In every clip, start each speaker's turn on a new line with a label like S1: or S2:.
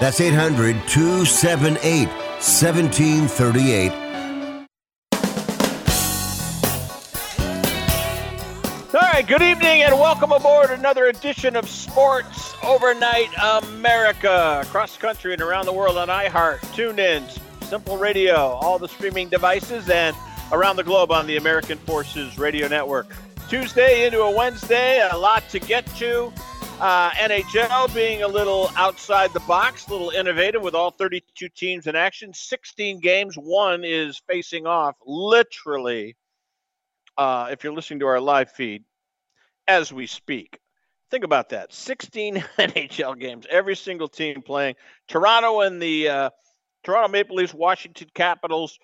S1: That's 800 278 1738.
S2: All right, good evening and welcome aboard another edition of Sports Overnight America. Across the country and around the world on iHeart, TuneIn, Simple Radio, all the streaming devices, and around the globe on the American Forces Radio Network. Tuesday into a Wednesday, a lot to get to. Uh, NHL being a little outside the box, a little innovative with all 32 teams in action, 16 games. One is facing off literally, uh, if you're listening to our live feed, as we speak. Think about that 16 NHL games, every single team playing. Toronto and the uh, Toronto Maple Leafs, Washington Capitals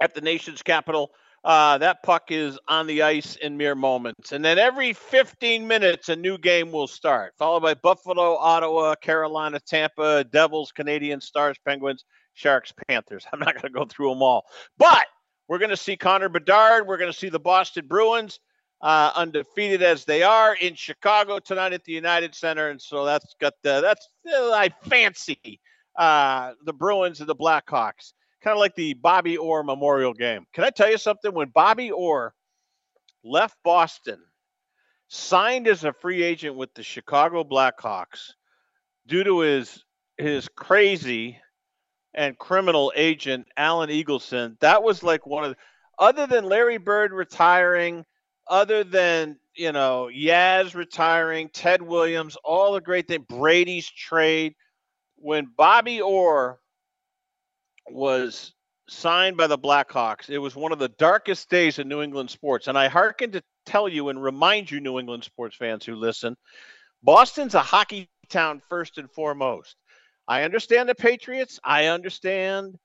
S2: at the nation's capital. Uh, that puck is on the ice in mere moments. And then every 15 minutes, a new game will start, followed by Buffalo, Ottawa, Carolina, Tampa, Devils, Canadian Stars, Penguins, Sharks, Panthers. I'm not going to go through them all. But we're going to see Connor Bedard. We're going to see the Boston Bruins, uh, undefeated as they are, in Chicago tonight at the United Center. And so that's got the, that's, uh, I fancy uh, the Bruins and the Blackhawks kind of like the Bobby Orr Memorial Game. Can I tell you something? When Bobby Orr left Boston, signed as a free agent with the Chicago Blackhawks due to his his crazy and criminal agent Alan Eagleson, that was like one of the, other than Larry Bird retiring, other than you know Yaz retiring, Ted Williams, all the great thing, Brady's trade. When Bobby Orr was signed by the Blackhawks. It was one of the darkest days in New England sports. And I hearken to tell you and remind you, New England sports fans who listen, Boston's a hockey town first and foremost. I understand the Patriots. I understand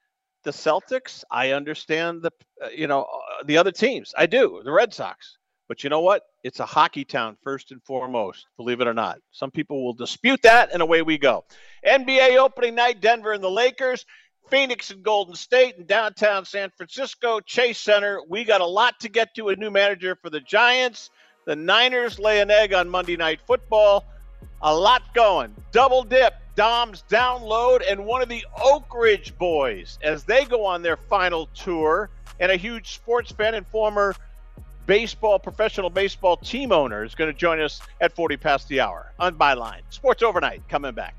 S2: the Celtics. I understand the uh, you know uh, the other teams. I do. The Red Sox. But you know what? It's a hockey town first and foremost, believe it or not. Some people will dispute that, and away we go. NBA opening night, Denver and the Lakers. Phoenix and Golden State and downtown San Francisco, Chase Center. We got a lot to get to. A new manager for the Giants. The Niners lay an egg on Monday Night Football. A lot going. Double dip, Dom's download, and one of the Oak Ridge boys as they go on their final tour. And a huge sports fan and former baseball, professional baseball team owner is going to join us at 40 past the hour on Byline. Sports Overnight coming back.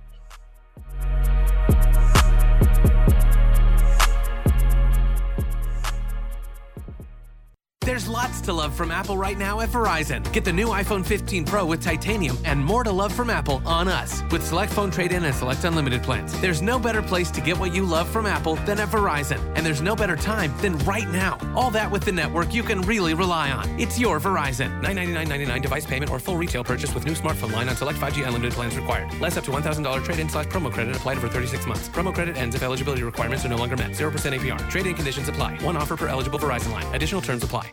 S3: There's lots to love from Apple right now at Verizon. Get the new iPhone 15 Pro with titanium and more to love from Apple on us with select phone trade in and select unlimited plans. There's no better place to get what you love from Apple than at Verizon. And there's no better time than right now. All that with the network you can really rely on. It's your Verizon. $999.99 device payment or full retail purchase with new smartphone line on select 5G unlimited plans required. Less up to $1,000 trade in slash promo credit applied over 36 months. Promo credit ends if eligibility requirements are no longer met. 0% APR. Trade in conditions apply. One offer per eligible Verizon line. Additional terms apply.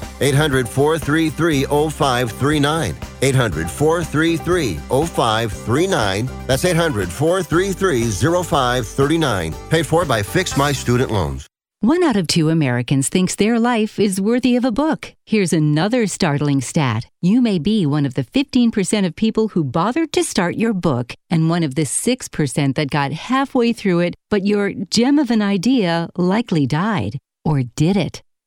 S1: 800 433 0539. 800 433 0539. That's 800 433 0539. Paid for by Fix My Student Loans.
S4: One out of two Americans thinks their life is worthy of a book. Here's another startling stat. You may be one of the 15% of people who bothered to start your book and one of the 6% that got halfway through it, but your gem of an idea likely died. Or did it?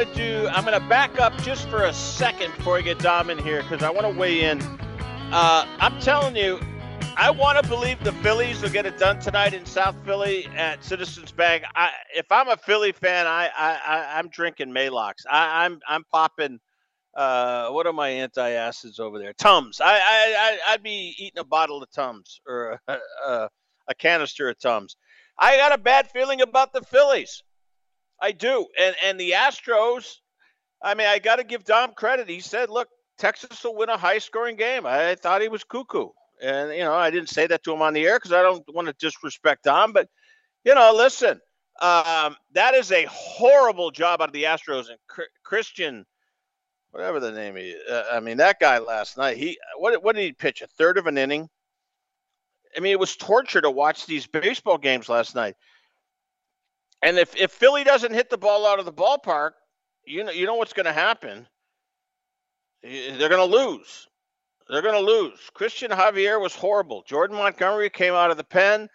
S2: To do. I'm to back up just for a second before I get Dom in here because I want to weigh in. Uh, I'm telling you, I want to believe the Phillies will get it done tonight in South Philly at Citizens Bank. I, if I'm a Philly fan, I, I, am drinking Maalox. I, I'm I'm popping. Uh, what are my anti-acids over there? Tums. I, I, I would be eating a bottle of Tums or a, a, a canister of Tums. I got a bad feeling about the Phillies. I do. And and the Astros, I mean, I got to give Dom credit. He said, "Look, Texas will win a high-scoring game." I thought he was cuckoo, and you know, I didn't say that to him on the air because I don't want to disrespect Dom. But you know, listen, um, that is a horrible job out of the Astros and Christian, whatever the name is. Uh, I mean, that guy last night. He what what did he pitch? A third of an inning. I mean, it was torture to watch these baseball games last night. And if, if Philly doesn't hit the ball out of the ballpark, you know you know what's going to happen. They're going to lose. They're going to lose. Christian Javier was horrible. Jordan Montgomery came out of the pen.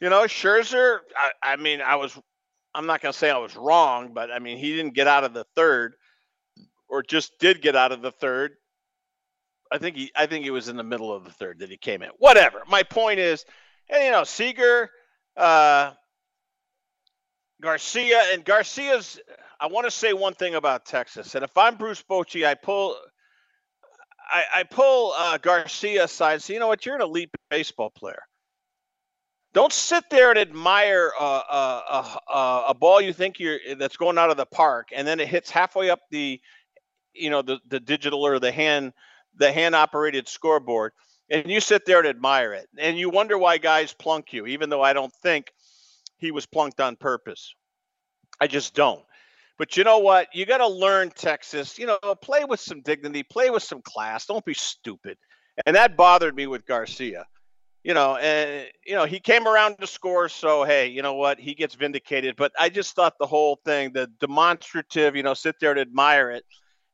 S2: You know, Scherzer. I, I mean, I was. I'm not going to say I was wrong, but I mean, he didn't get out of the third, or just did get out of the third. I think he. I think he was in the middle of the third that he came in. Whatever. My point is, and you know, Seager. Uh, Garcia and Garcia's. I want to say one thing about Texas, and if I'm Bruce Bochy, I pull, I, I pull uh, Garcia aside. Say, you know what? You're an elite baseball player. Don't sit there and admire a, a, a, a ball you think you're that's going out of the park, and then it hits halfway up the, you know, the the digital or the hand the hand operated scoreboard, and you sit there and admire it, and you wonder why guys plunk you, even though I don't think he was plunked on purpose. I just don't. But you know what? You got to learn Texas. You know, play with some dignity, play with some class. Don't be stupid. And that bothered me with Garcia. You know, and you know he came around to score, so hey, you know what? He gets vindicated. But I just thought the whole thing, the demonstrative, you know, sit there and admire it,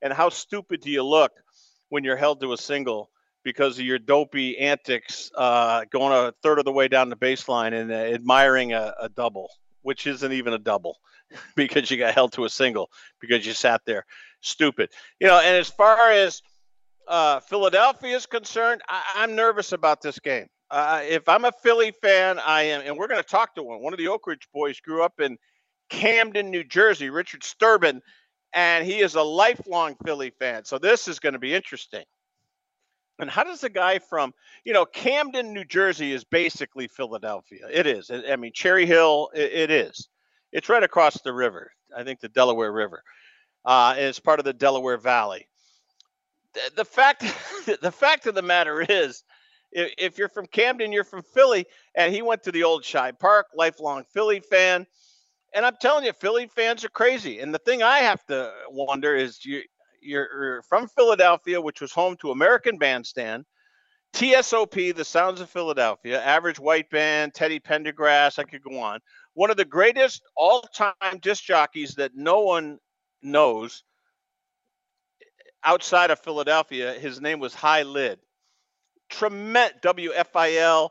S2: and how stupid do you look when you're held to a single because of your dopey antics, uh, going a third of the way down the baseline and uh, admiring a, a double, which isn't even a double because you got held to a single because you sat there stupid. You know, and as far as uh, Philadelphia is concerned, I, am nervous about this game. Uh, if I'm a Philly fan, I am, and we're going to talk to one. One of the Oak Ridge boys grew up in Camden, New Jersey, Richard Sterban, and he is a lifelong Philly fan. So this is going to be interesting. And how does a guy from, you know, Camden, New Jersey is basically Philadelphia? It is. I mean, Cherry Hill, it, is. It's right across the river. I think the Delaware River. uh, it's part of the Delaware Valley. The, the fact, the fact of the matter is, if, if you're from Camden, you're from Philly, and he went to the old Shibe Park, lifelong Philly fan. And I'm telling you, Philly fans are crazy. And the thing I have to wonder is you, you're from Philadelphia, which was home to American Bandstand, TSOP, The Sounds of Philadelphia, Average White Band, Teddy Pendergrass, I could go on. One of the greatest all time disc jockeys that no one knows outside of Philadelphia. His name was Hy Lit. Tremendous WFIL,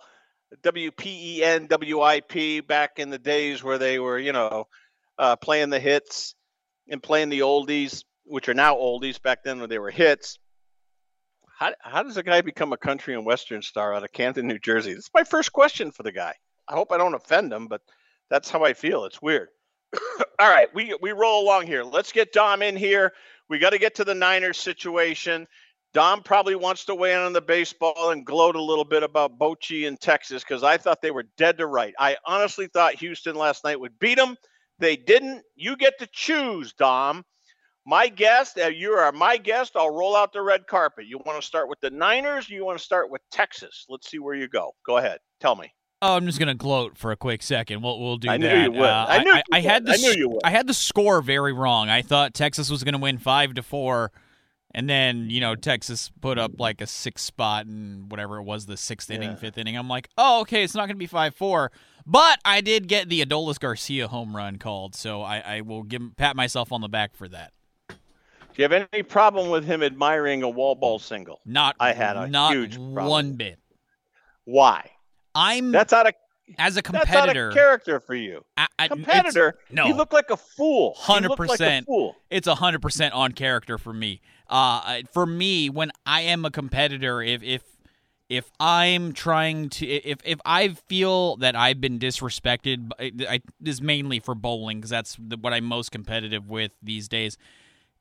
S2: WPEN, WIP back in the days where they were, you know, uh, playing the hits and playing the oldies, which are now oldies. Back then when they were hits how, how does a guy become a country and western star out of Canton, New Jersey? That's my first question for the guy. I hope I don't offend him, but that's how I feel. It's weird. All right, we we roll along here. Let's get Dom in here. We got to get to the Niners situation. Dom probably wants to weigh in on the baseball and gloat a little bit about Bochy in Texas because I thought they were dead to right. I honestly thought Houston last night would beat them. They didn't. You get to choose, Dom. My guest, uh, you are my guest. I'll roll out the red carpet. You want to start with the Niners? you want to start with Texas? Let's see where you go. Go ahead. Tell me.
S5: Oh, I'm just gonna gloat for a quick second. We'll we'll do
S2: I
S5: that.
S2: Knew you would. Uh, I knew. I, I
S5: had the
S2: I knew you would.
S5: I had the score very wrong. I thought Texas was gonna win five to four, and then you know Texas put up like a six spot and whatever it was, the sixth yeah. inning, fifth inning. I'm like, oh, okay, it's not gonna be five four. But I did get the Adolis Garcia home run called, so I, I will give pat myself on the back for that.
S2: Do you have any problem with him admiring a wall ball single?
S5: Not.
S2: I had a
S5: not
S2: huge problem.
S5: one bit.
S2: Why?
S5: I'm.
S2: That's out of.
S5: As a competitor,
S2: that's out of character for you.
S5: I, I,
S2: competitor,
S5: no,
S2: you look like a fool.
S5: Hundred percent.
S2: Like
S5: it's hundred percent on character for me. Uh, for me, when I am a competitor, if if if I'm trying to, if if I feel that I've been disrespected, I, this is mainly for bowling because that's the, what I'm most competitive with these days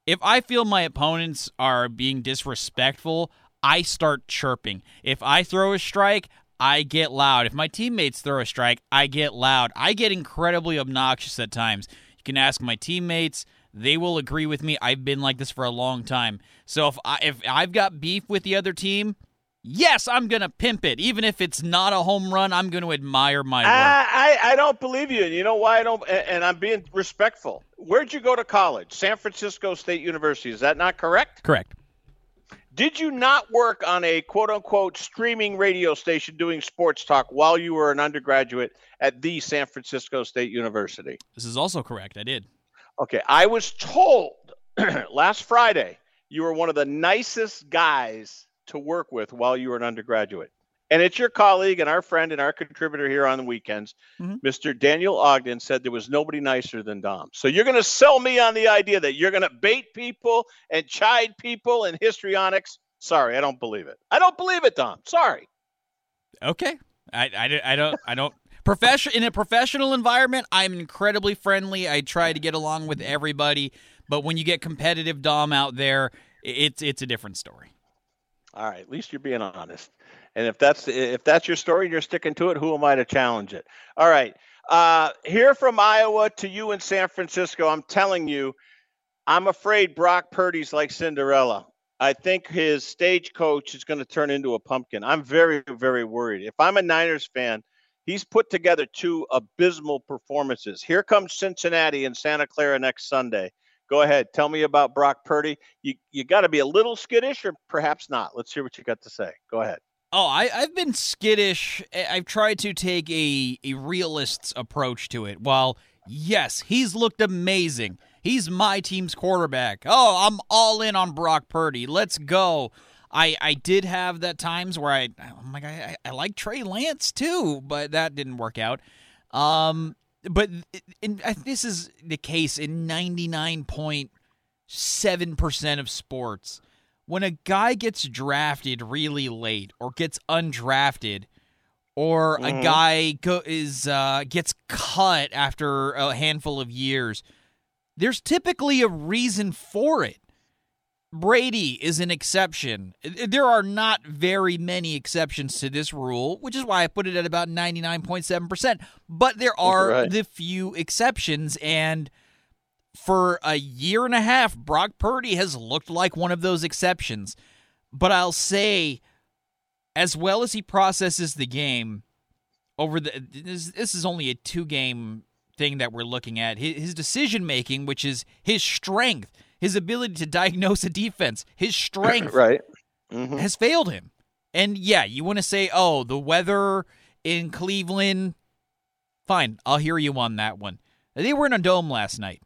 S5: if I feel my opponents are being disrespectful, I start chirping. If I throw a strike, I get loud. If my teammates throw a strike, I get loud. I get incredibly obnoxious at times. You can ask my teammates; they will agree with me. I've been like this for a long time. So if I if I've got beef with the other team, yes, I'm going to pimp it. Even if it's not a home run, I'm going to admire my work.
S2: I, I, I don't believe you. You know why I don't? And I'm being respectful. Where'd you go to college? San Francisco State University. Is that not correct?
S5: Correct.
S2: Did you not work on a quote unquote streaming radio station doing sports talk while you were an undergraduate at the San Francisco State University?
S5: This is also correct. I did.
S2: Okay. I was told last Friday you were one of the nicest guys to work with while you were an undergraduate. And it's your colleague and our friend and our contributor here on the weekends, mm-hmm. Mr. Daniel Ogden, said there was nobody nicer than Dom. So you're going to sell me on the idea that you're going to bait people and chide people in histrionics. Sorry, I don't believe it. I don't believe it, Dom. Sorry.
S5: Okay. I, I, I don't I don't profession in a professional environment i'm incredibly friendly i try to get along with everybody but when you get competitive dom out there it's it's a different story
S2: all right, at least you're being honest. And if that's if that's your story and you're sticking to it, who am I to challenge it? All right. Uh, here from Iowa to you in San Francisco, I'm telling you, I'm afraid Brock Purdy's like Cinderella. I think his stagecoach is going to turn into a pumpkin. I'm very, very worried. If I'm a Niners fan, he's put together two abysmal performances. Here comes Cincinnati and Santa Clara next Sunday. Go ahead. Tell me about Brock Purdy. You you got to be a little skittish, or perhaps not. Let's hear what you got to say. Go ahead.
S5: Oh, I, I've been skittish. I've tried to take a, a realist's approach to it. While, yes, he's looked amazing. He's my team's quarterback. Oh, I'm all in on Brock Purdy. Let's go. I, I did have that times where I I'm like I, I like Trey Lance too, but that didn't work out. Um, but in, this is the case in 99.7% of sports. When a guy gets drafted really late or gets undrafted or mm-hmm. a guy go, is uh, gets cut after a handful of years, there's typically a reason for it. Brady is an exception. There are not very many exceptions to this rule, which is why I put it at about 99.7%. But there are right. the few exceptions. And for a year and a half, Brock Purdy has looked like one of those exceptions. But I'll say, as well as he processes the game over the this, this is only a two game thing that we're looking at. His, his decision making, which is his strength, his ability to diagnose a defense, his strength,
S2: right, mm-hmm.
S5: has failed him. And yeah, you want to say, oh, the weather in Cleveland. Fine, I'll hear you on that one. They were in a dome last night.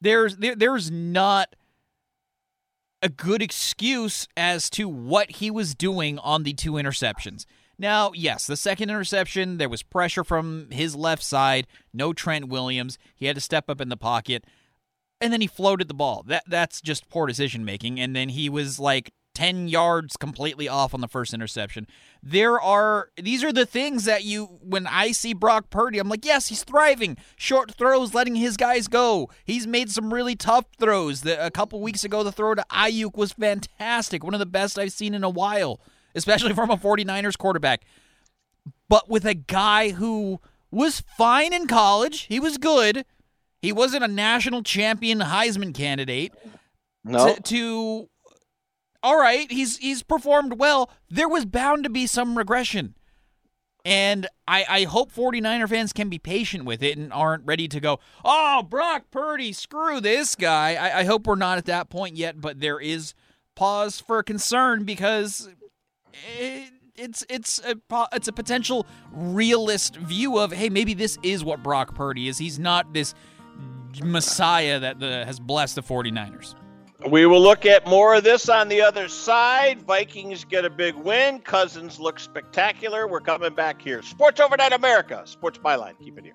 S5: There's there, there's not a good excuse as to what he was doing on the two interceptions. Now, yes, the second interception, there was pressure from his left side, no Trent Williams. He had to step up in the pocket, and then he floated the ball. That that's just poor decision making. And then he was like 10 yards completely off on the first interception. There are these are the things that you when I see Brock Purdy, I'm like, yes, he's thriving. Short throws, letting his guys go. He's made some really tough throws. The, a couple weeks ago, the throw to Aiyuk was fantastic. One of the best I've seen in a while, especially from a 49ers quarterback. But with a guy who was fine in college, he was good. He wasn't a national champion Heisman candidate.
S2: No.
S5: To, to all right, he's he's performed well. There was bound to be some regression. And I, I hope 49er fans can be patient with it and aren't ready to go, oh, Brock Purdy, screw this guy. I, I hope we're not at that point yet, but there is pause for concern because it, it's it's a it's a potential realist view of hey maybe this is what Brock Purdy is. He's not this messiah that the, has blessed the 49ers.
S2: We will look at more of this on the other side. Vikings get a big win. Cousins look spectacular. We're coming back here. Sports Overnight America, Sports Byline. Keep it here.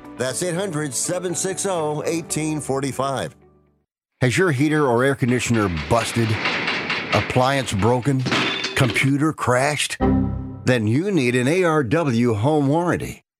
S1: That's 800 760 1845. Has your heater or air conditioner busted? Appliance broken? Computer crashed? Then you need an ARW home warranty.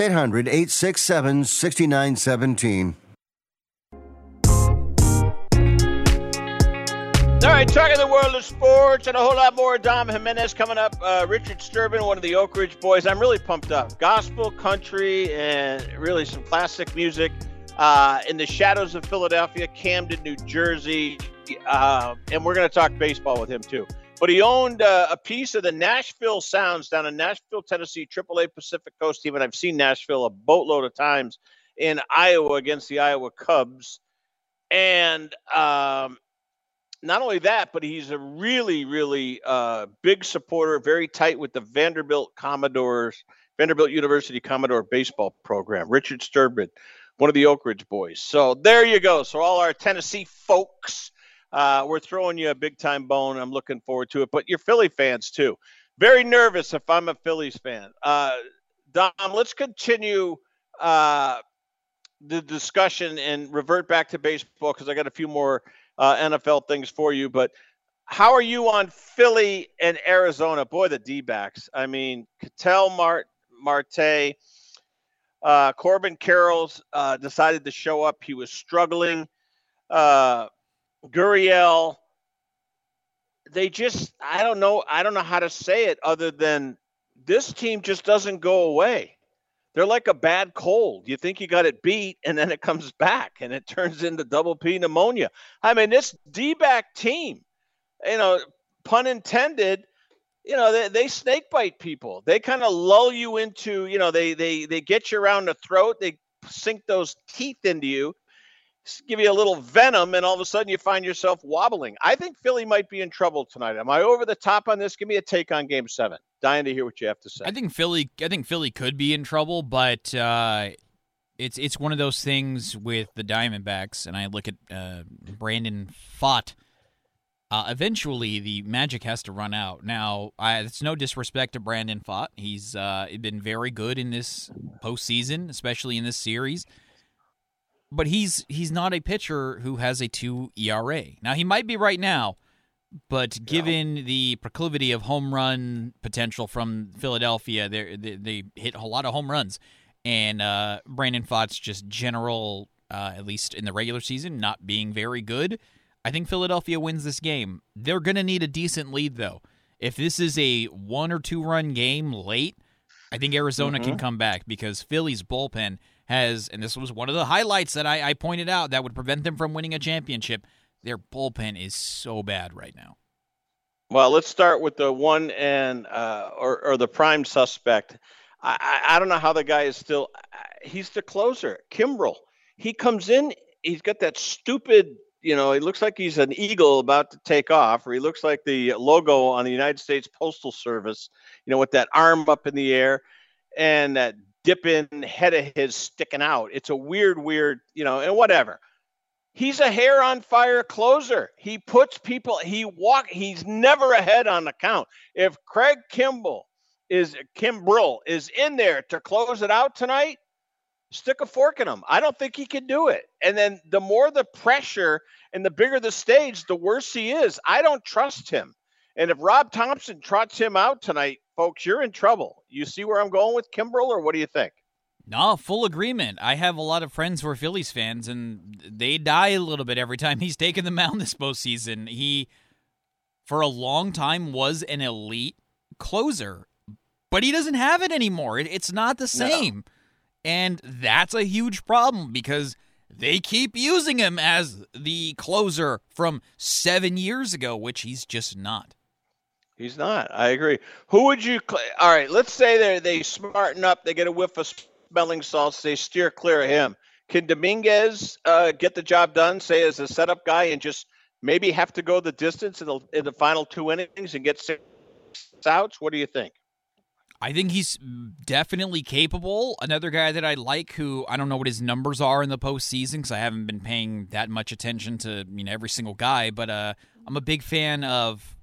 S1: 800 867 6917.
S2: All right, talking the world of sports and a whole lot more. Dom Jimenez coming up. Uh, Richard Sterban, one of the Oak Ridge boys. I'm really pumped up. Gospel, country, and really some classic music. Uh, in the shadows of Philadelphia, Camden, New Jersey. Uh, and we're going to talk baseball with him too. But he owned uh, a piece of the Nashville Sounds down in Nashville, Tennessee, AAA Pacific Coast team. And I've seen Nashville a boatload of times in Iowa against the Iowa Cubs. And um, not only that, but he's a really, really uh, big supporter, very tight with the Vanderbilt Commodores, Vanderbilt University Commodore baseball program. Richard Sterban, one of the Oak Ridge boys. So there you go. So all our Tennessee folks, uh, we're throwing you a big time bone. I'm looking forward to it. But you're Philly fans too. Very nervous if I'm a Phillies fan. Uh, Dom, let's continue uh, the discussion and revert back to baseball because I got a few more uh, NFL things for you. But how are you on Philly and Arizona? Boy, the D backs. I mean, Ketel Mart, Marte, uh, Corbin Carrolls uh, decided to show up. He was struggling. Uh, Gurriel, they just, I don't know, I don't know how to say it other than this team just doesn't go away. They're like a bad cold. You think you got it beat, and then it comes back and it turns into double P pneumonia. I mean, this D back team, you know, pun intended, you know, they, they snake bite people. They kind of lull you into, you know, they they they get you around the throat, they sink those teeth into you, give you a little venom, and all of a sudden you find yourself wobbling. I think Philly might be in trouble tonight. Am I over the top on this? Give me a take on game seven dying to hear what you have to say.
S5: I think Philly. I think Philly could be in trouble, but uh, it's it's one of those things with the Diamondbacks, and I look at uh, Brandon Pfaadt. Uh, eventually, the magic has to run out. Now, I, it's no disrespect to Brandon Pfaadt. He's uh, been very good in this postseason, especially in this series. But he's he's not a pitcher who has a two ERA. Now he might be right now, but given yeah. the proclivity of home run potential from Philadelphia, they they hit a lot of home runs, and uh, Brandon Pfaadt's just general, uh, at least in the regular season, not being very good. I think Philadelphia wins this game. They're going to need a decent lead though. If this is a one or two run game late, I think Arizona mm-hmm. can come back because Philly's bullpen has, and this was one of the highlights that I, I pointed out that would prevent them from winning a championship their bullpen is so bad right now.
S2: Well, let's start with the one and uh, or, or the prime suspect. I, I, don't know how the guy is still. He's the closer, Kimbrel. He comes in. He's got that stupid. You know, he looks like he's an eagle about to take off, or he looks like the logo on the United States Postal Service. You know, with that arm up in the air and that dipping head of his sticking out. It's a weird, weird. You know, and whatever. He's a hair on fire closer. He puts people, he walk, he's never ahead on the count. If Craig Kimball is Kimbrel is in there to close it out tonight, stick a fork in him. I don't think he can do it. And then the more the pressure and the bigger the stage, the worse he is. I don't trust him. And if Rob Thomson trots him out tonight, folks, you're in trouble. You see where I'm going with Kimbrel, or what do you think?
S5: No, full agreement. I have a lot of friends who are Phillies fans, and they die a little bit every time he's taken the mound this postseason. He, for a long time, was an elite closer, but he doesn't have it anymore. it's not the same. No. And that's a huge problem because they keep using him as the closer from seven years ago, which he's just not.
S2: He's not. I agree. Who would you? All right. Let's say they they smarten up. They get a whiff of smelling salts, they steer clear of him. Can Dominguez uh, get the job done, say as a setup guy, and just maybe have to go the distance in the, in the final two innings and get six outs? What do you think?
S5: I think he's definitely capable. Another guy that I like, who I don't know what his numbers are in the postseason because I haven't been paying that much attention to you know every single guy, but uh, I'm a big fan of.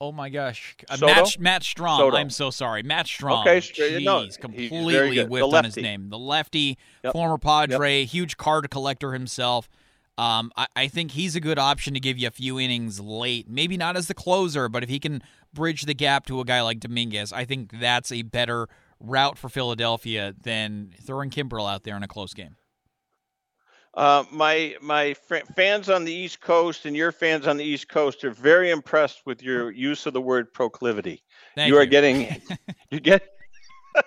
S5: Oh my gosh, uh, Matt, Matt Strahm.
S2: Soto.
S5: I'm so sorry, Matt Strahm.
S2: Okay,
S5: Jeez,
S2: no, he's
S5: completely
S2: very good. The
S5: whiffed on his name. The lefty,
S2: Yep.
S5: former Padre, huge card collector himself. Um, I, I think he's a good option to give you a few innings late. Maybe not as the closer, but if he can bridge the gap to a guy like Dominguez, I think that's a better route for Philadelphia than throwing Kimbrel out there in a close game.
S2: Uh, my my fans on the East Coast and your fans on the East Coast are very impressed with your use of the word proclivity.
S5: Thank
S2: you are
S5: you.
S2: getting, you get,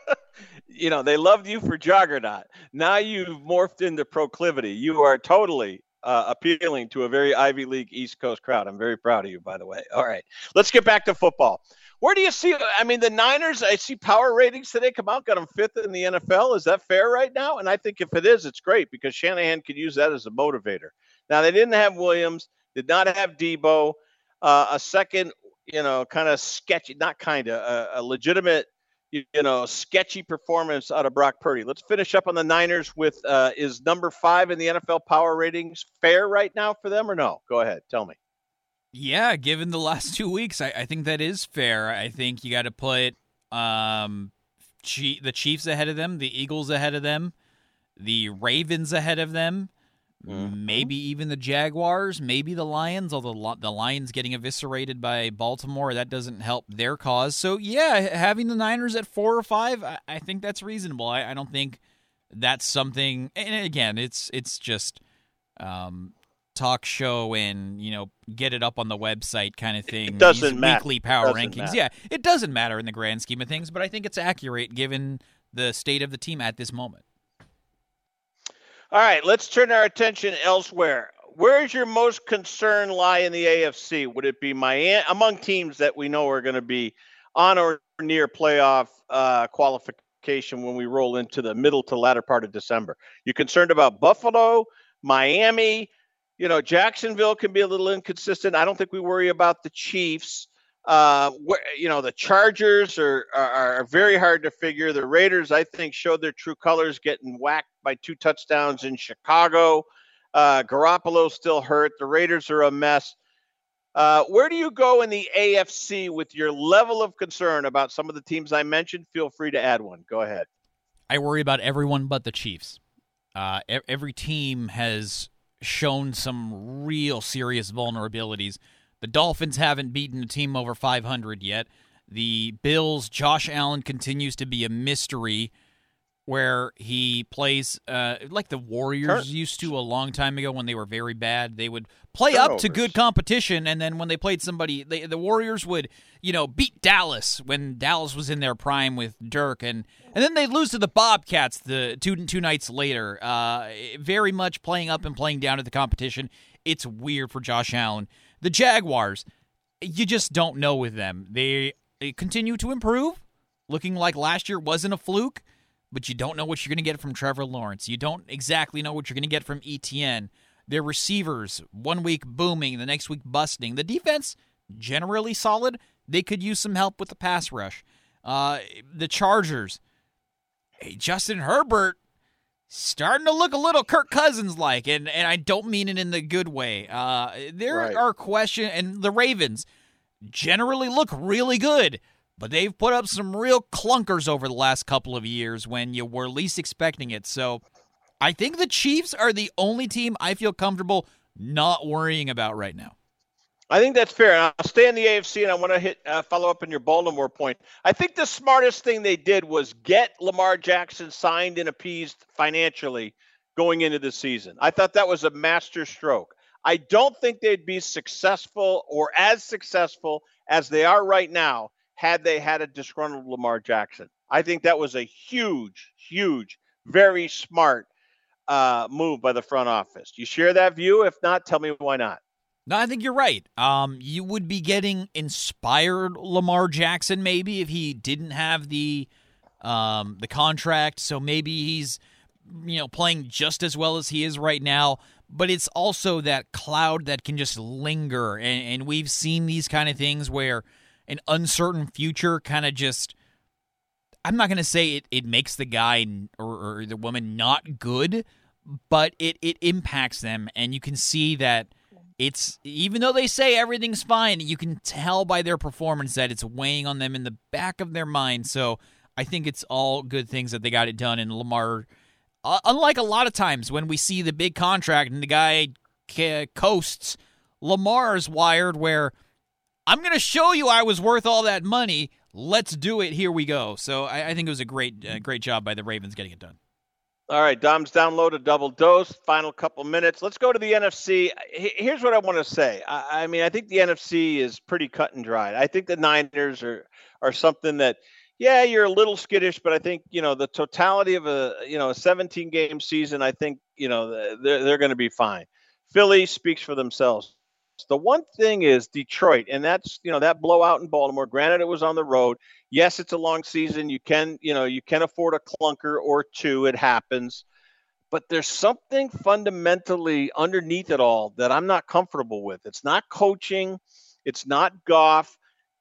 S2: you know, they loved you for Juggernaut. Now you've morphed into proclivity. You are totally uh, appealing to a very Ivy League East Coast crowd. I'm very proud of you, by the way. All right, let's get back to football. Where do you see? I mean, the Niners. I see power ratings today come out, got them fifth in the NFL. Is that fair right now? And I think if it is, it's great because Shanahan could use that as a motivator. Now they didn't have Williams, did not have Deebo, uh, a second, you know, kind of sketchy, not kind of, a, a legitimate, you, know, sketchy performance out of Brock Purdy. Let's finish up on the Niners with uh, is number five in the NFL power ratings fair right now for them or no? Go ahead, tell me.
S5: Yeah, given the last two weeks, I, I think that is fair. I think you got to put um, Chi- the Chiefs ahead of them, the Eagles ahead of them, the Ravens ahead of them, maybe even the Jaguars, maybe the Lions. Although the Lions getting eviscerated by Baltimore, that doesn't help their cause. So yeah, having the Niners at four or five, I, I think that's reasonable. I, I don't think that's something. And again, it's it's just. Um, talk show and you know get it up on the website kind of thing.
S2: It doesn't
S5: These
S2: matter.
S5: Weekly power
S2: Doesn't
S5: rankings.
S2: matter.
S5: Yeah, it doesn't matter in the grand scheme of things, but I think it's accurate given the state of the team at this moment.
S2: All right, let's turn our attention elsewhere. Where is your most concern lie in the AFC? Would it be Miami among teams that we know are going to be on or near playoff uh, qualification when we roll into the middle to latter part of December? You concerned about Buffalo, Miami? You know, Jacksonville can be a little inconsistent. I don't think we worry about the Chiefs. Uh, you know, the Chargers are, are are very hard to figure. The Raiders, I think, showed their true colors, getting whacked by two touchdowns in Chicago. Uh, still hurt. The Raiders are a mess. Uh, where do you go in the AFC with your level of concern about some of the teams I mentioned? Feel free to add one. Go ahead.
S5: I worry about everyone but the Chiefs. Uh, every team has shown some real serious vulnerabilities. The Dolphins haven't beaten a team over 500 yet. The Bills, Josh Allen continues to be a mystery where he plays uh, like the Warriors
S2: Turn-
S5: used to a long time ago when they were very bad. They would play up to good competition, and then when they played somebody, they, the Warriors would, you know, beat Dallas when Dallas was in their prime with Dirk, and and then they'd lose to the Bobcats the two two nights later. Uh, very much playing up and playing down to the competition. It's weird for Josh Allen. The Jaguars, you just don't know with them. They, they continue to improve, looking like last year wasn't a fluke but you don't know what you're going to get from Trevor Lawrence. You don't exactly know what you're going to get from ETN. Their receivers, one week booming, the next week busting. The defense, generally solid. They could use some help with the pass rush. Uh, the Chargers, hey, Justin Herbert, starting to look a little Kirk Cousins like, and, and I don't mean it in the good way. Uh, there
S2: Right.
S5: are questions, and the Ravens generally look really good but they've put up some real clunkers over the last couple of years when you were least expecting it. So I think the Chiefs are the only team I feel comfortable not worrying about right now.
S2: I think that's fair. I'll stay in the AFC, and I want to hit uh, follow up on your Baltimore point. I think the smartest thing they did was get Lamar Jackson signed and appeased financially going into the season. I thought that was a master stroke. I don't think they'd be successful or as successful as they are right now had they had a disgruntled Lamar Jackson. I think that was a huge, huge, very smart uh, move by the front office. You share that view? If not, tell me why not.
S5: No, I think you're right. Um, you would be getting inspired Lamar Jackson maybe if he didn't have the um, the contract. So maybe he's you know playing just as well as he is right now. But it's also that cloud that can just linger, and, and we've seen these kind of things where an uncertain future kind of just I'm not going to say it, it makes the guy or, or the woman not good, but it, it impacts them. And you can see that it's, even though they say everything's fine, you can tell by their performance that it's weighing on them in the back of their mind. So I think it's all good things that they got it done. And Lamar, uh, unlike a lot of times when we see the big contract and the guy coasts, Lamar's wired where I'm going to show you I was worth all that money let's do it. Here we go. So I, I think it was a great, uh, great job by the Ravens getting it done.
S2: All right, Dom's download a double dose. Final couple minutes. Let's go to the NFC. Here's what I want to say. I, I mean, I think the NFC is pretty cut and dried. I think the Niners are are something that, yeah, you're a little skittish, but I think you know the totality of a you know a 17 game season. I think you know they're they're going to be fine. Philly speaks for themselves. The one thing is Detroit, and that's you know that blowout in Baltimore. Granted, it was on the road. Yes, it's a long season. You can you know you can afford a clunker or two. It happens, but there's something fundamentally underneath it all that I'm not comfortable with. It's not coaching. It's not Goff.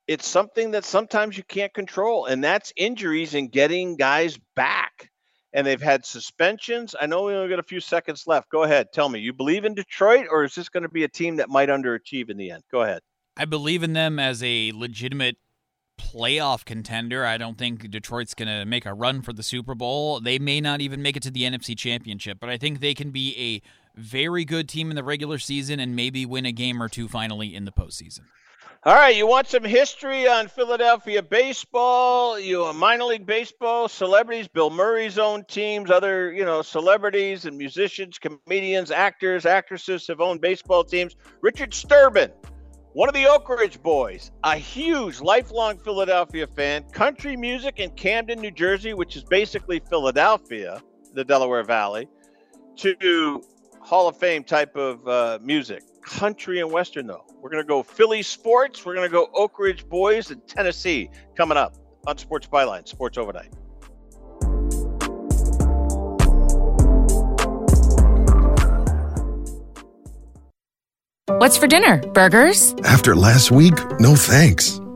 S2: It's something that sometimes you can't control, and that's injuries and getting guys back and they've had suspensions. I know we only got a few seconds left. Go ahead. Tell me, you believe in Detroit, or is this going to be a team that might underachieve in the end? Go ahead.
S5: I believe in them as a legitimate playoff contender. I don't think Detroit's going to make a run for the Super Bowl. They may not even make it to the NFC Championship, but I think they can be a very good team in the regular season and maybe win a game or two finally in the postseason.
S2: All right, you want some history on Philadelphia baseball? You know, minor league baseball, celebrities, Bill Murray's own teams, other you know celebrities and musicians, comedians, actors, actresses have owned baseball teams. Richard Sterban, one of the Oak Ridge boys, a huge lifelong Philadelphia fan, country music in Camden, New Jersey, which is basically Philadelphia, the Delaware Valley, to Hall of Fame type of uh, music country and western though. We're going to go Philly sports. We're going to go Oak Ridge boys and Tennessee coming up on Sports Byline, Sports Overnight.
S6: What's for dinner? Burgers?
S7: After last week, no thanks.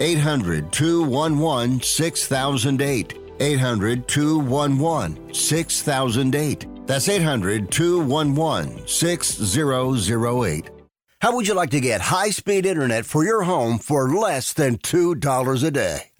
S1: 800 211 6008. 800 211 6008. That's 800 211 6008. How would you like to get high speed internet for your home for less than $2 a day?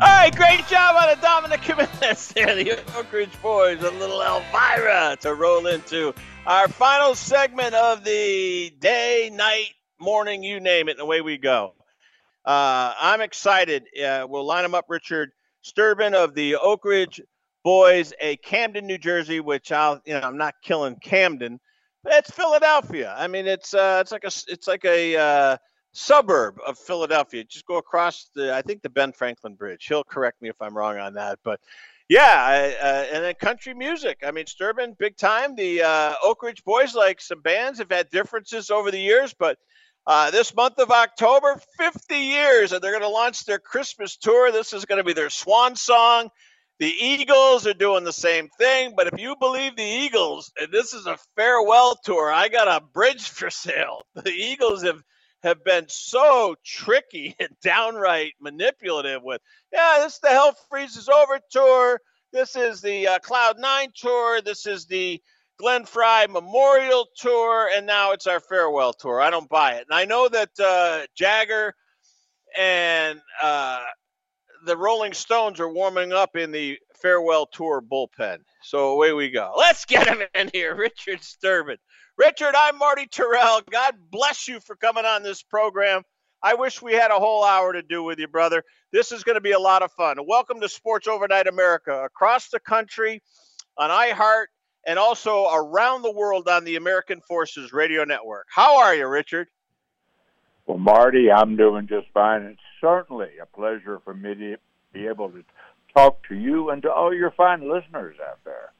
S2: All right, great job on the Dominic Jimenez there, the Oak Ridge Boys, a little Elvira to roll into our final segment of the day, night, morning, you name it, and away we go. Uh, I'm excited. Uh, we'll line them up, Richard Sterban of the Oak Ridge Boys, a Camden, New Jersey, which I'll, you know, I'm not killing Camden, it's Philadelphia. I mean, it's uh, it's like a, it's like a uh, suburb of Philadelphia. Just go across the, I think the Ben Franklin Bridge. He'll correct me if I'm wrong on that, but yeah, I, uh, and then country music. I mean, Sterban, big time. The uh, Oak Ridge Boys, like some bands, have had differences over the years, but uh, this month of October, 50 years, and they're going to launch their Christmas tour. This is going to be their swan song. The Eagles are doing the same thing, but if you believe the Eagles, and this is a farewell tour, I got a bridge for sale. The Eagles have have been so tricky and downright manipulative with, yeah, this is the Hell Freezes Over tour. This is the uh, Cloud Nine tour. This is the Glenn Frey Memorial Tour, and now it's our farewell tour. I don't buy it. And I know that uh, Jagger and uh, the Rolling Stones are warming up in the farewell tour bullpen. So away we go. Let's get him in here, Richard Sterban. Richard, I'm Marty Tirrell. God bless you for coming on this program. I wish we had a whole hour to do with you, brother. This is going to be a lot of fun. Welcome to Sports Overnight America across the country on iHeart and also around the world on the American Forces Radio Network. How are you, Richard?
S8: Well, Marty, I'm doing just fine. It's certainly a pleasure for me to be able to talk to you and to all your fine listeners out there.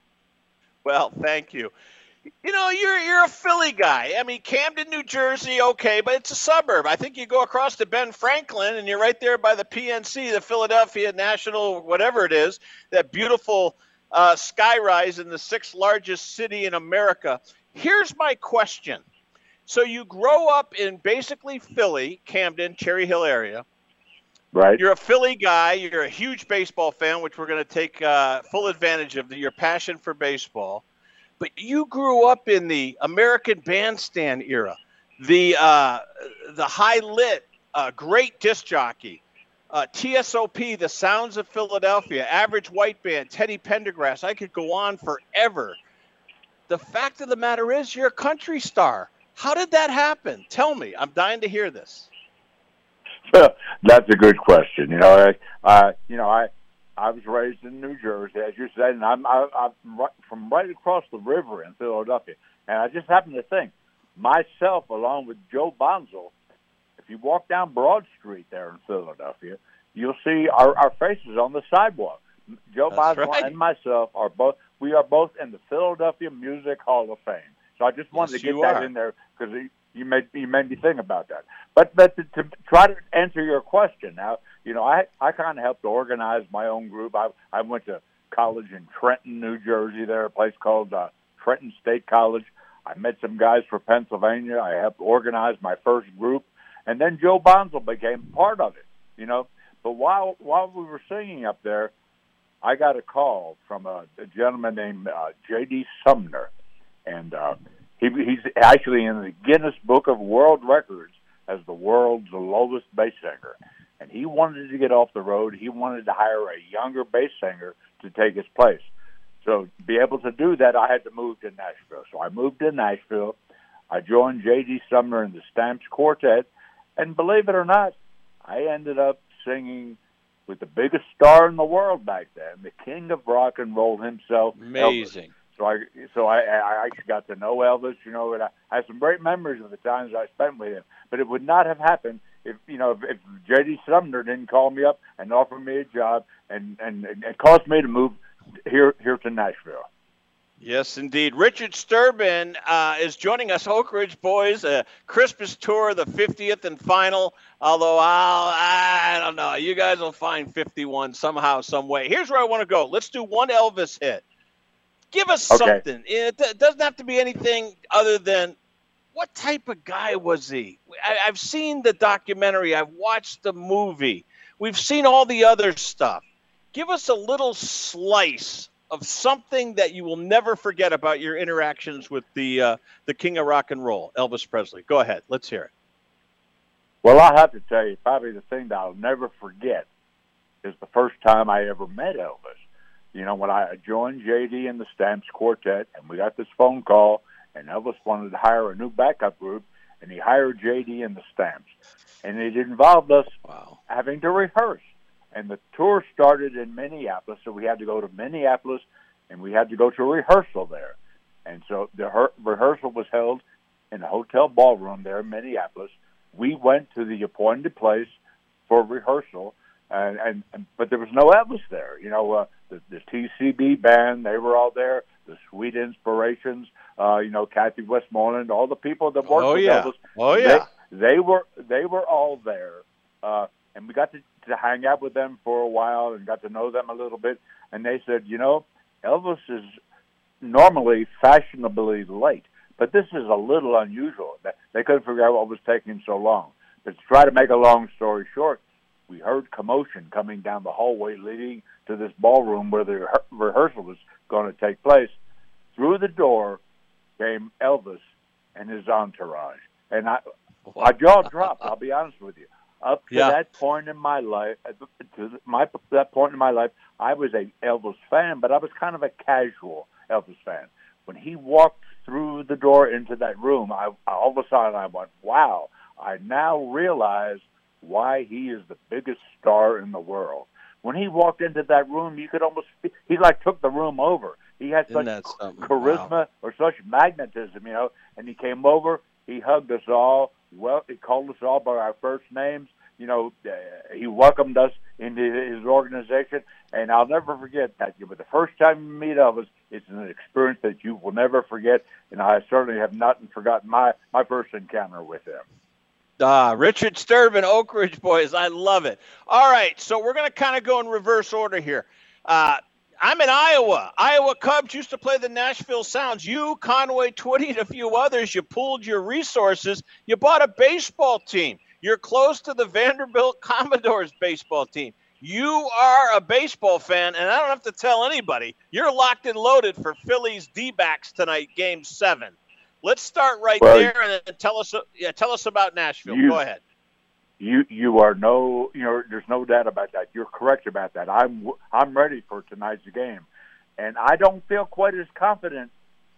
S2: Well, thank you. You know, you're you're a Philly guy. I mean, Camden, New Jersey, okay, but it's a suburb. I think you go across to Ben Franklin, and you're right there by the PNC, the Philadelphia National, whatever it is, that beautiful uh, skyrise in the sixth largest city in America. Here's my question: So you grow up in basically Philly, Camden, Cherry Hill area.
S8: Right.
S2: You're a Philly guy. You're a huge baseball fan, which we're going to take uh, full advantage of the, your passion for baseball but you grew up in the American Bandstand era, the uh, the Hy Lit, uh, great disc jockey, uh, TSOP, the Sounds of Philadelphia, Average White Band, Teddy Pendergrass. I could go on forever. The fact of the matter is, you're a country star. How did that happen? Tell me. I'm dying to hear this.
S8: That's a good question. You know, I, uh, you know, I I was raised in New Jersey, as you said, and I'm I, I'm right, from right across the river in Philadelphia. And I just happen to think myself, along with Joe Bonsall, if you walk down Broad Street there in Philadelphia, you'll see our, our faces on the sidewalk. Joe
S2: That's
S8: Bonsall
S2: right.
S8: and myself are both. We are both in the Philadelphia Music Hall of Fame. So I just wanted
S2: Yes,
S8: to get that
S2: are.
S8: in there because you made you made me think about that. But but to, to try to answer your question now, you know, I I kind of helped organize my own group. I I went to college in Trenton, New Jersey. There, a place called uh, Trenton State College. I met some guys from Pennsylvania. I helped organize my first group, and then Joe Bonsall became part of it. You know, but while while we were singing up there, I got a call from a, a gentleman named uh, J.D. Sumner, and uh, he, he's actually in the Guinness Book of World Records as the world's lowest bass singer. And he wanted to get off the road. He wanted to hire a younger bass singer to take his place. So to be able to do that, I had to move to Nashville. So I moved to Nashville. I joined J.D. Sumner in the Stamps Quartet, and believe it or not, I ended up singing with the biggest star in the world back then, the king of rock and roll himself. Elvis.
S2: Amazing.
S8: So I so I I actually got to know Elvis, you know, and I, I have some great memories of the times I spent with him. But it would not have happened if you know if, if J.D. Sumner didn't call me up and offer me a job and and and caused me to move here here to Nashville.
S2: Yes, indeed. Richard Sterban uh, is joining us, Oak Ridge Boys, a Christmas tour, the 50th and final. Although I'll, I don't know, you guys will find 51 somehow, some way. Here's where I want to go. Let's do one Elvis hit. Give us
S8: Okay.
S2: something. It doesn't have to be anything other than what type of guy was he? I, I've seen the documentary. I've watched the movie. We've seen all the other stuff. Give us a little slice of something that you will never forget about your interactions with the uh, the king of rock and roll, Elvis Presley. Go ahead. Let's hear it.
S8: Well, I have to tell you, probably the thing that I'll never forget is the first time I ever met Elvis. You know, when I joined JD in the Stamps Quartet, and we got this phone call, and Elvis wanted to hire a new backup group, and he hired JD and the Stamps, and it involved us having to rehearse. And the tour started in Minneapolis, so we had to go to Minneapolis, and we had to go to a rehearsal there. And so the her- rehearsal was held in a hotel ballroom there in Minneapolis. We went to the appointed place for rehearsal, and, and, and but there was no Elvis there. You know, uh, the, the TCB band they were all there. The Sweet Inspirations, uh, you know, Kathy Westmoreland, all the people that worked
S2: Oh,
S8: with
S2: yeah.
S8: Elvis.
S2: Oh, yeah.
S8: They, they were they were all there, uh, and we got to, to hang out with them for a while and got to know them a little bit. And they said, you know, Elvis is normally fashionably late, but this is a little unusual. They- couldn't figure out what was taking so long. But to try to make a long story short, we heard commotion coming down the hallway leading to this ballroom where the rehe- rehearsal was going to take place. Through the door came Elvis and his entourage, and I, my jaw dropped. I'll be honest with you. Up to
S2: Yeah.
S8: that point in my life, uh, to my that point in my life, I was a Elvis fan, but I was kind of a casual Elvis fan. When he walked through the door into that room, I all of a sudden I went, "Wow!" I now realize why he is the biggest star in the world. When he walked into that room, you could almost he like took the room over. He had
S2: Isn't
S8: such charisma or such magnetism, you know. And he came over, he hugged us all. Well, he called us all by our first names. You know, uh, he welcomed us into his organization, and I'll never forget that. But the first time you meet Elvis, it's an experience that you will never forget. And I certainly have not forgotten my my first encounter with him.
S2: Ah, Richard Sterban, Oak Ridge Boys. I love it. All right, so we're going to kind of go in reverse order here. Uh, I'm in Iowa. Iowa Cubs used to play the Nashville Sounds. You, Conway Twitty, and a few others, you pooled your resources. You bought a baseball team. You're close to the Vanderbilt Commodores baseball team. You are a baseball fan, and I don't have to tell anybody. You're locked and loaded for Phillies D-backs tonight, Game Seven. Let's start right
S8: Well,
S2: there, and then tell us. Yeah, tell us about Nashville.
S8: You-
S2: Go ahead.
S8: You you are no you know there's no doubt about that. You're correct about that. I'm I'm ready for tonight's game, and I don't feel quite as confident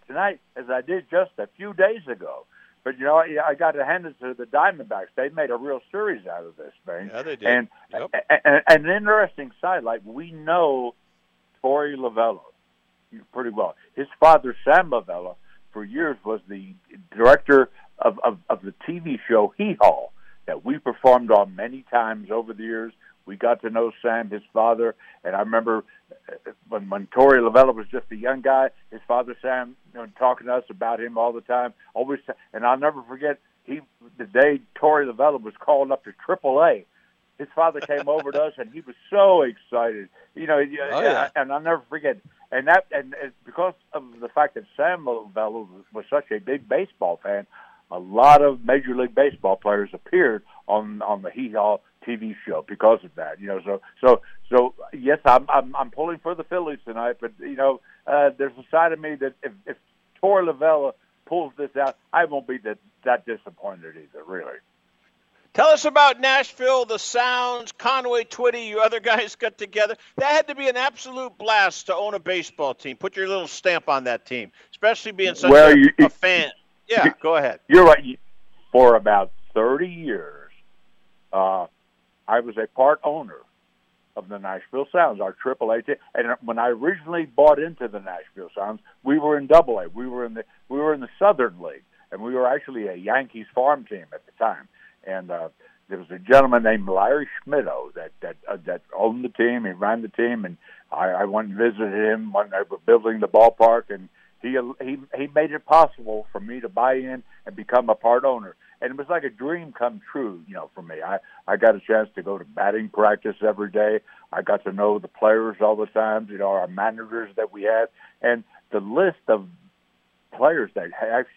S8: tonight as I did just a few days ago. But you know I, I got to hand it to the Diamondbacks. They made a real series out of this thing.
S2: Yeah, they did.
S8: And,
S2: Yep.
S8: and, and an interesting side, like we know Torey Lovullo pretty well. His father Sam Lovullo for years was the director of, of, of the TV show Hee Haw that we performed on many times over the years. We got to know Sam, his father, and I remember uh, when when Torey Lovullo was just a young guy, his father Sam, you know, talking to us about him all the time. Always, and I'll never forget he the day Torey Lovullo was called up to AAA. His father came over to us, and he was so excited. You know,
S2: Oh, yeah.
S8: and I'll never forget. And that, and it's because of the fact that Sam Lovullo was, was such a big baseball fan, a lot of Major League Baseball players appeared on on the Hee Haw TV show because of that. You know, so so so yes, I'm I'm, I'm pulling for the Phillies tonight, but you know, uh, there's a side of me that if, if Torey Lovullo pulls this out, I won't be that that disappointed either. Really.
S2: Tell us about Nashville, the Sounds, Conway Twitty, you other guys got together. That had to be an absolute blast to own a baseball team. Put your little stamp on that team, especially being such
S8: Well,
S2: a,
S8: you-
S2: a fan. Yeah, go ahead.
S8: You're right. For about 30 years, uh, I was a part owner of the Nashville Sounds, our AAA team. And when I originally bought into the Nashville Sounds, we were in Double A. We were in the we were in the Southern League, and we were actually a Yankees farm team at the time. And uh, there was a gentleman named Larry Schmittou that that uh, that owned the team. He ran the team, and I, I went and visited him when they were building the ballpark, and he he he made it possible for me to buy in and become a part owner. And it was like a dream come true, you know, for me. I I got a chance to go to batting practice every day. I got to know the players all the time, you know, our managers that we had, and the list of players that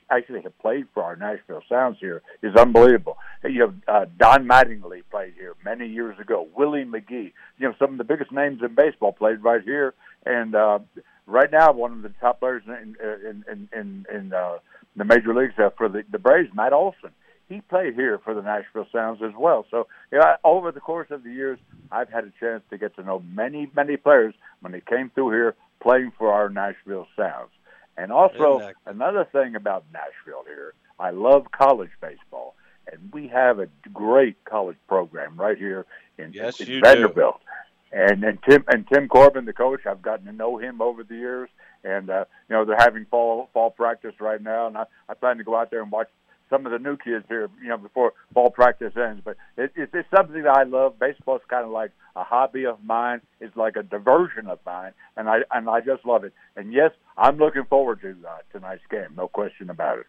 S8: actually have played for our Nashville Sounds here is unbelievable. You know, uh, Don Mattingly played here many years ago. Willie McGee, you know, some of the biggest names in baseball played right here, and uh, right now one of the top players in in in in, in uh, the major leagues uh, for the the Braves, Matt Olson. He played here for the Nashville Sounds as well. So, you know, over the course of the years, I've had a chance to get to know many, many players when they came through here playing for our Nashville Sounds. And also another thing about Nashville here, I love college baseball, and we have a great college program right here in,
S2: yes,
S8: in
S2: you
S8: Vanderbilt. Do. And and Tim and Tim Corbin, the coach, I've gotten to know him over the years, and uh, you know they're having fall fall practice right now, and I, I plan to go out there and watch some of the new kids here, you know, before fall practice ends. But it, it, it's something that I love. Baseball is kind of like a hobby of mine. It's like a diversion of mine, and I and I just love it. And yes, I'm looking forward to uh, tonight's game. No question about it.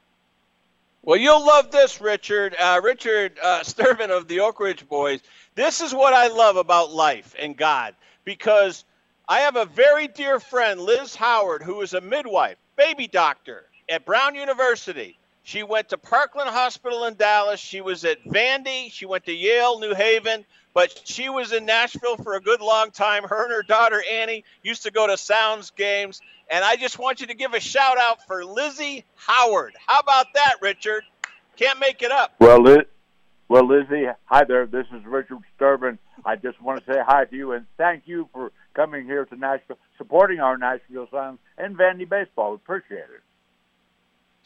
S2: Well, you'll love this, Richard. Uh, Richard uh, Sterban of the Oak Ridge Boys. This is what I love about life and God, because I have a very dear friend, Liz Howard, who is a midwife, baby doctor at Brown University. She went to Parkland Hospital in Dallas. She was at Vandy. She went to Yale, New Haven, but she was in Nashville for a good long time. Her and her daughter Annie used to go to Sounds games. And I just want you to give a shout out for Lizzie Howard. How about that, Richard? Can't make it up.
S8: Well, Liz, well, Lizzie, hi there. This is Richard Sterban. I just want to say hi to you and thank you for coming here to Nashville, supporting our Nashville Sounds and Vandy baseball. Appreciate it.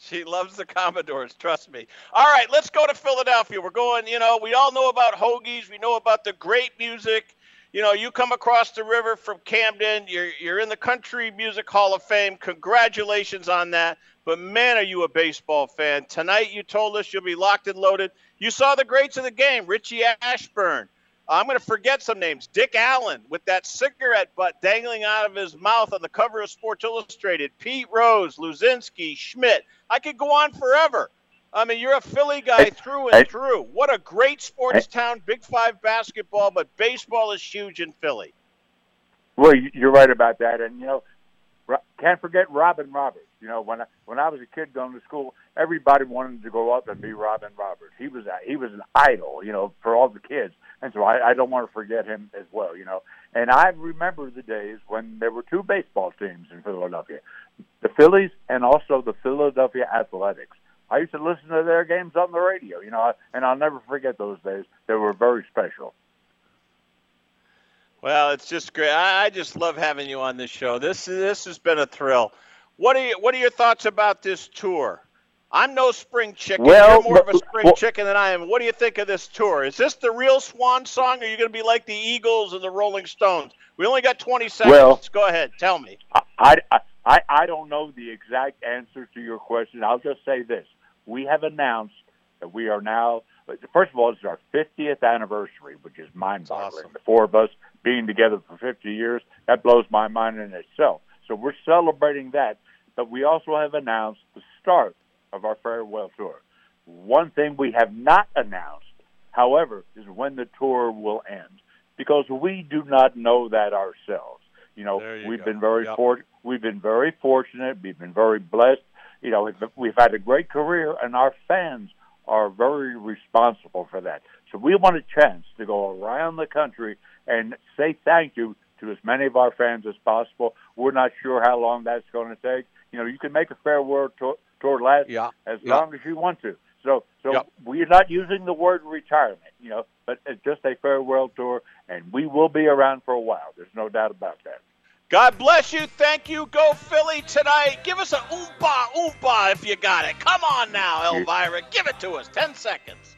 S2: She loves the Commodores, trust me. All right, let's go to Philadelphia. We're going, you know, we all know about Hoagies. We know about the great music. You know, you come across the river from Camden. You're you're in the Country Music Hall of Fame. Congratulations on that. But man, are you a baseball fan? Tonight you told us you'll be locked and loaded. You saw the greats of the game, Richie Ashburn. I'm going to forget some names. Dick Allen with that cigarette butt dangling out of his mouth on the cover of Sports Illustrated. Pete Rose, Luzinski, Schmidt. I could go on forever. I mean, you're a Philly guy hey, through and hey, through. What a great sports hey, town, Big Five basketball, but baseball is huge in Philly.
S8: Well, you're right about that, and you know, can't forget Robin Roberts. You know, when I when I was a kid going to school, everybody wanted to go up and be Robin Roberts. He was a, he was an idol, you know, for all the kids, and so I, I don't want to forget him as well. You know, and I remember the days when there were two baseball teams in Philadelphia, the Phillies and also the Philadelphia Athletics. I used to listen to their games on the radio, you know, and I'll never forget those days. They were very special.
S2: Well, it's just great. I, just love having you on this show. This this has been a thrill. What are you, what are your thoughts about this tour? I'm no spring chicken.
S8: Well,
S2: You're more of a spring well, chicken than I am. What do you think of this tour? Is this the real swan song, or are you going to be like the Eagles and the Rolling Stones? We only got 20 seconds.
S8: Well,
S2: Go ahead, tell me.
S8: I, I I don't know the exact answer to your question. I'll just say this: we have announced that we are now. First of all, it's our 50th anniversary, which is mind-boggling.
S2: Awesome.
S8: The four of us being together for 50 years, that blows my mind in itself. So we're celebrating that. But we also have announced the start of our farewell tour. One thing we have not announced, however, is when the tour will end, because we do not know that ourselves. You know,
S2: you
S8: we've
S2: go.
S8: been very
S2: Yep.
S8: for- we've been very fortunate. We've been very blessed. You know, we've had a great career, and our fans are very responsible for that. So we want a chance to go around the country and say thank you to as many of our fans as possible. We're not sure how long that's going to take. You know, you can make a farewell tour, tour last
S2: Yeah.
S8: as
S2: Yeah.
S8: long as you want to. So, so
S2: Yep.
S8: we're not using the word retirement, you know, but it's just a farewell tour, and we will be around for a while. There's no doubt about that.
S2: God bless you. Thank you. Go Philly tonight. Give us a oompa oompa if you got it. Come on now, Elvira. Give it to us. Ten seconds.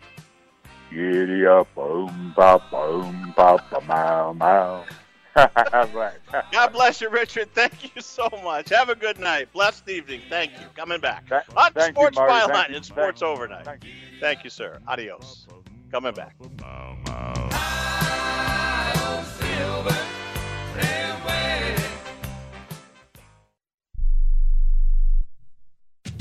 S8: Giddy up, boom, pop, boom, pop, mow, mow. right.
S2: God bless you, Richard. Thank you so much. Have a good night. Blessed evening. Thank you. Coming back
S8: Th-
S2: on
S8: thank
S2: Sports
S8: Marty.
S2: Byline
S8: Thank
S2: and Sports
S8: Thank you.
S2: Overnight.
S8: Thank you.
S2: Thank you, sir. Adios. Coming back.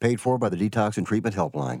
S1: Paid for by the Detox and Treatment Helpline.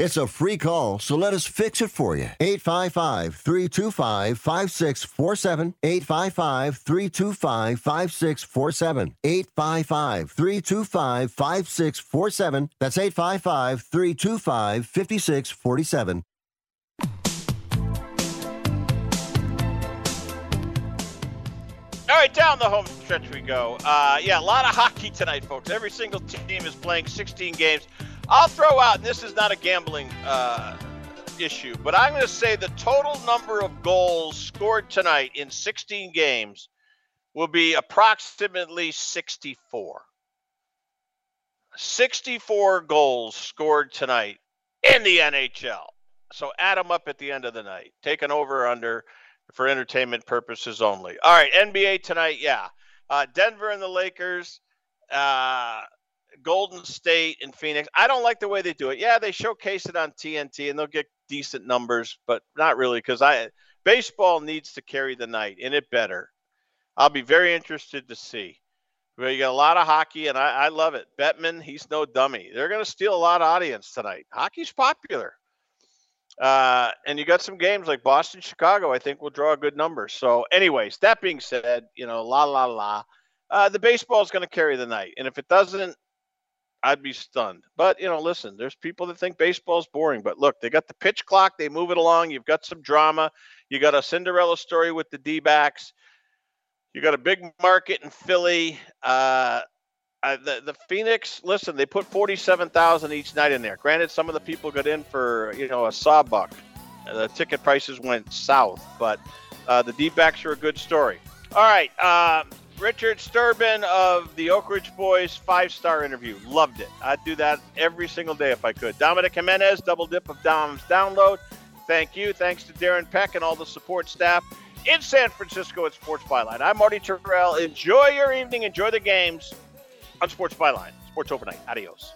S1: It's a free call, so let us fix it for you. 855 325 5647. 855 325 5647. 855 325 5647. That's 855 325 5647.
S2: All right, down the home stretch we go. Uh, yeah, a lot of hockey tonight, folks. Every single team is playing 16 games. I'll throw out, and this is not a gambling uh, issue, but I'm going to say the total number of goals scored tonight in 16 games will be approximately 64. 64 goals scored tonight in the NHL. So add them up at the end of the night. Taking over under for entertainment purposes only. All right, NBA tonight, yeah. Uh, Denver and the Lakers, uh, Golden State and Phoenix. I don't like the way they do it. Yeah, they showcase it on TNT and they'll get decent numbers, but not really because I baseball needs to carry the night and it better. I'll be very interested to see. Well, you got a lot of hockey, and I, I love it. Bettman, he's no dummy. They're going to steal a lot of audience tonight. Hockey's popular. Uh, and you got some games like Boston, Chicago. I think will draw a good number. So, anyways, that being said, you know, la la la. Uh, the baseball is going to carry the night, and if it doesn't, I'd be stunned. But you know, listen, there's people that think baseball's boring, but look, they got the pitch clock. They move it along. You've got some drama. You got a Cinderella story with the D-backs. You got a big market in Philly. Uh, the the Phoenix, listen, they put forty seven thousand each night in there. Granted, some of the people got in for you know a sawbuck. Uh, the ticket prices went south, but uh, the D-backs are a good story. All right, um, Richard Sterban of the Oak Ridge Boys five star interview, loved it. I'd do that every single day if I could. Dominic Jimenez, double dip of Dom's download. Thank you. Thanks to Darren Peck and all the support staff. in San Francisco at Sports Byline. I'm Marty Tirrell. Enjoy your evening. Enjoy the games on Sports Byline. Sports overnight. Adios.